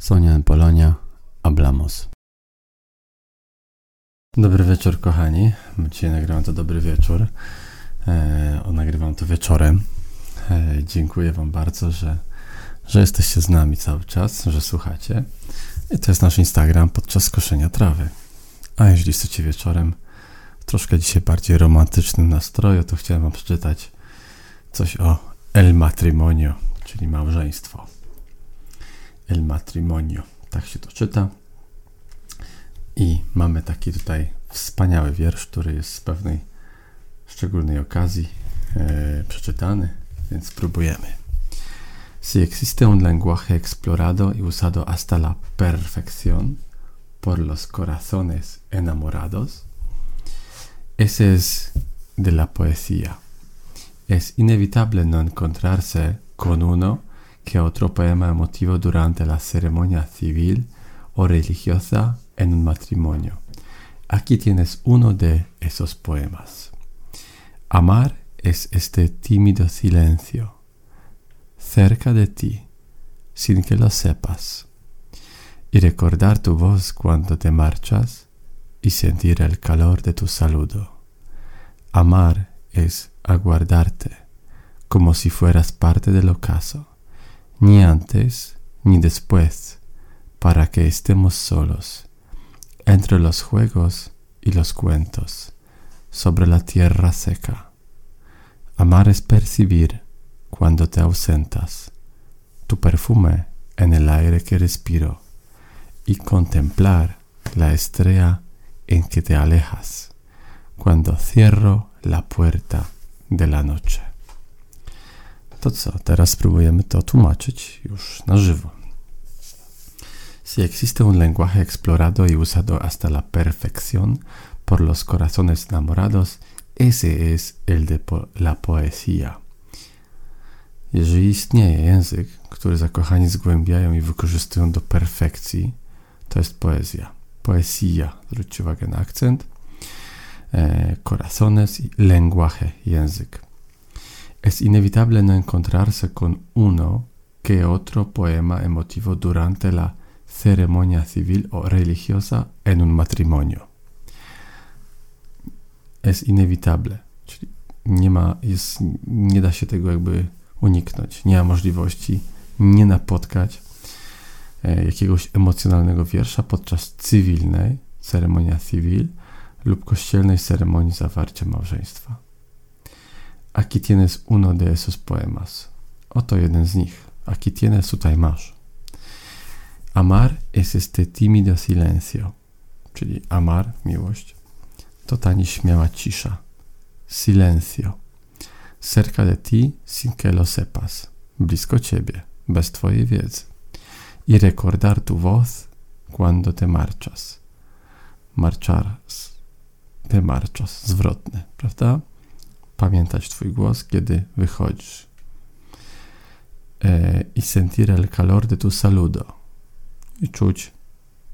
Sonia Polonia, Hablamos. Dobry wieczór, kochani. Dzisiaj nagrywam to dobry wieczór. E, nagrywam to wieczorem. E, dziękuję Wam bardzo, że, że jesteście z nami cały czas, że słuchacie. I to jest nasz Instagram podczas koszenia trawy. A jeśli chcecie wieczorem, w troszkę dzisiaj bardziej romantycznym nastroju, to chciałem Wam przeczytać coś o El Matrimonio, czyli małżeństwo. El Matrimonio, tak się to czyta. I mamy taki tutaj wspaniały wiersz, który jest z pewnej szczególnej okazji e, przeczytany, więc spróbujemy. Si existe un lenguaje explorado y usado hasta la perfección por los corazones enamorados, ese es de la poesía. Es inevitable no encontrarse con uno que otro poema emotivo durante la ceremonia civil o religiosa en un matrimonio. Aquí tienes uno de esos poemas. Amar es este tímido silencio, cerca de ti, sin que lo sepas, y recordar tu voz cuando te marchas y sentir el calor de tu saludo. Amar es aguardarte, como si fueras parte del ocaso, ni antes ni después, para que estemos solos, entre los juegos y los cuentos, sobre la tierra seca. Amar es percibir, cuando te ausentas, tu perfume en el aire que respiro, y contemplar la estrella en que te alejas, cuando cierro la puerta de la noche. To co, teraz spróbujemy to tłumaczyć już na żywo. Si existe un lenguaje explorado y usado hasta la perfección por los corazones enamorados, ese es el de po la poesía. Jeżeli istnieje język, który zakochani zgłębiają i wykorzystują do perfekcji, to jest poezja. Poesja, zwróćcie uwagę na akcent. E, corazones y lenguaje, język. Es inevitable no encontrarse con uno que otro poema emotivo durante la ceremonia civil o religiosa en un matrimonio. Es inevitable, czyli nie ma, jest, nie da się tego jakby uniknąć. Nie ma możliwości nie napotkać e, jakiegoś emocjonalnego wiersza podczas cywilnej, ceremonia civil lub kościelnej ceremonii zawarcia małżeństwa. Aquí tienes uno de esos poemas. Oto jeden z nich. Aquí tienes, tutaj masz. Amar es este tímido silencio, czyli amar, miłość, to ta nieśmiała cisza. Silencio. Cerca de ti sin que lo sepas. Blisko ciebie, bez twojej wiedzy. Y recordar tu voz cuando te marchas. Marchas. Te marchas. Zwrotne, prawda? Pamiętać twój głos, kiedy wychodzisz. E, y sentir el calor de tu saludo i czuć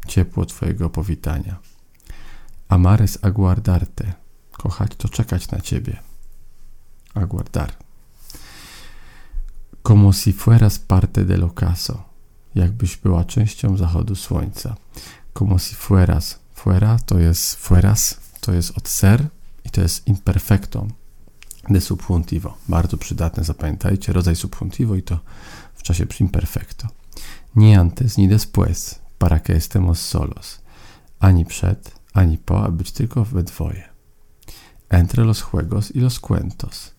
ciepło Twojego powitania. Amares aguardarte. Kochać to czekać na Ciebie. Aguardar. Como si fueras parte del ocaso. Jakbyś była częścią zachodu słońca. Como si fueras. Fuera to jest fueras, to jest od ser i to jest imperfecto de subjuntivo. Bardzo przydatne, zapamiętajcie. Rodzaj subjuntivo i to w czasie imperfecto ni antes ni después, para que estemos solos, ani przed, ani po, a być tylko we dwoje. Entre los juegos y los cuentos,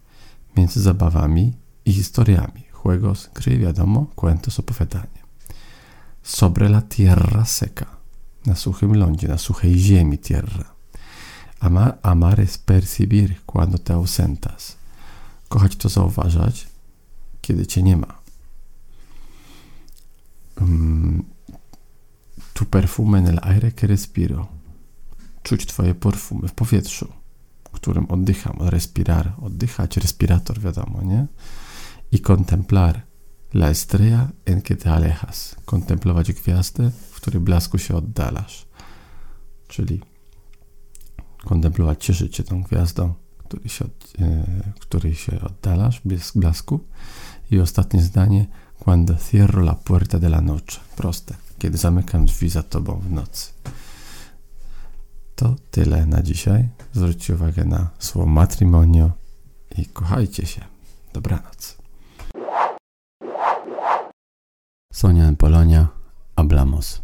między zabawami i historiami. Juegos, gry, wiadomo, cuentos, opowiadanie. Sobre la tierra seca, na suchym lądzie, na suchej ziemi tierra. Amar, amar es percibir cuando te ausentas. Kochać to zauważać, kiedy cię nie ma. um, tu perfume nel aire que respiro. Czuć Twoje perfumy w powietrzu, którym oddycham. Respirar, oddychać, respirator, wiadomo, nie? I contemplar la estrella en que te alejas. Kontemplować gwiazdę, w której blasku się oddalasz. Czyli kontemplować, cieszyć się tą gwiazdą, się, od, e, której się oddalasz, blasku. I ostatnie zdanie, Cuando cierro la puerta de la noche. Proste. Kiedy zamykam drzwi za tobą w nocy. To tyle na dzisiaj. Zwróćcie uwagę na słowo matrimonio i kochajcie się. Dobranoc. Sonia Polonia, hablamos.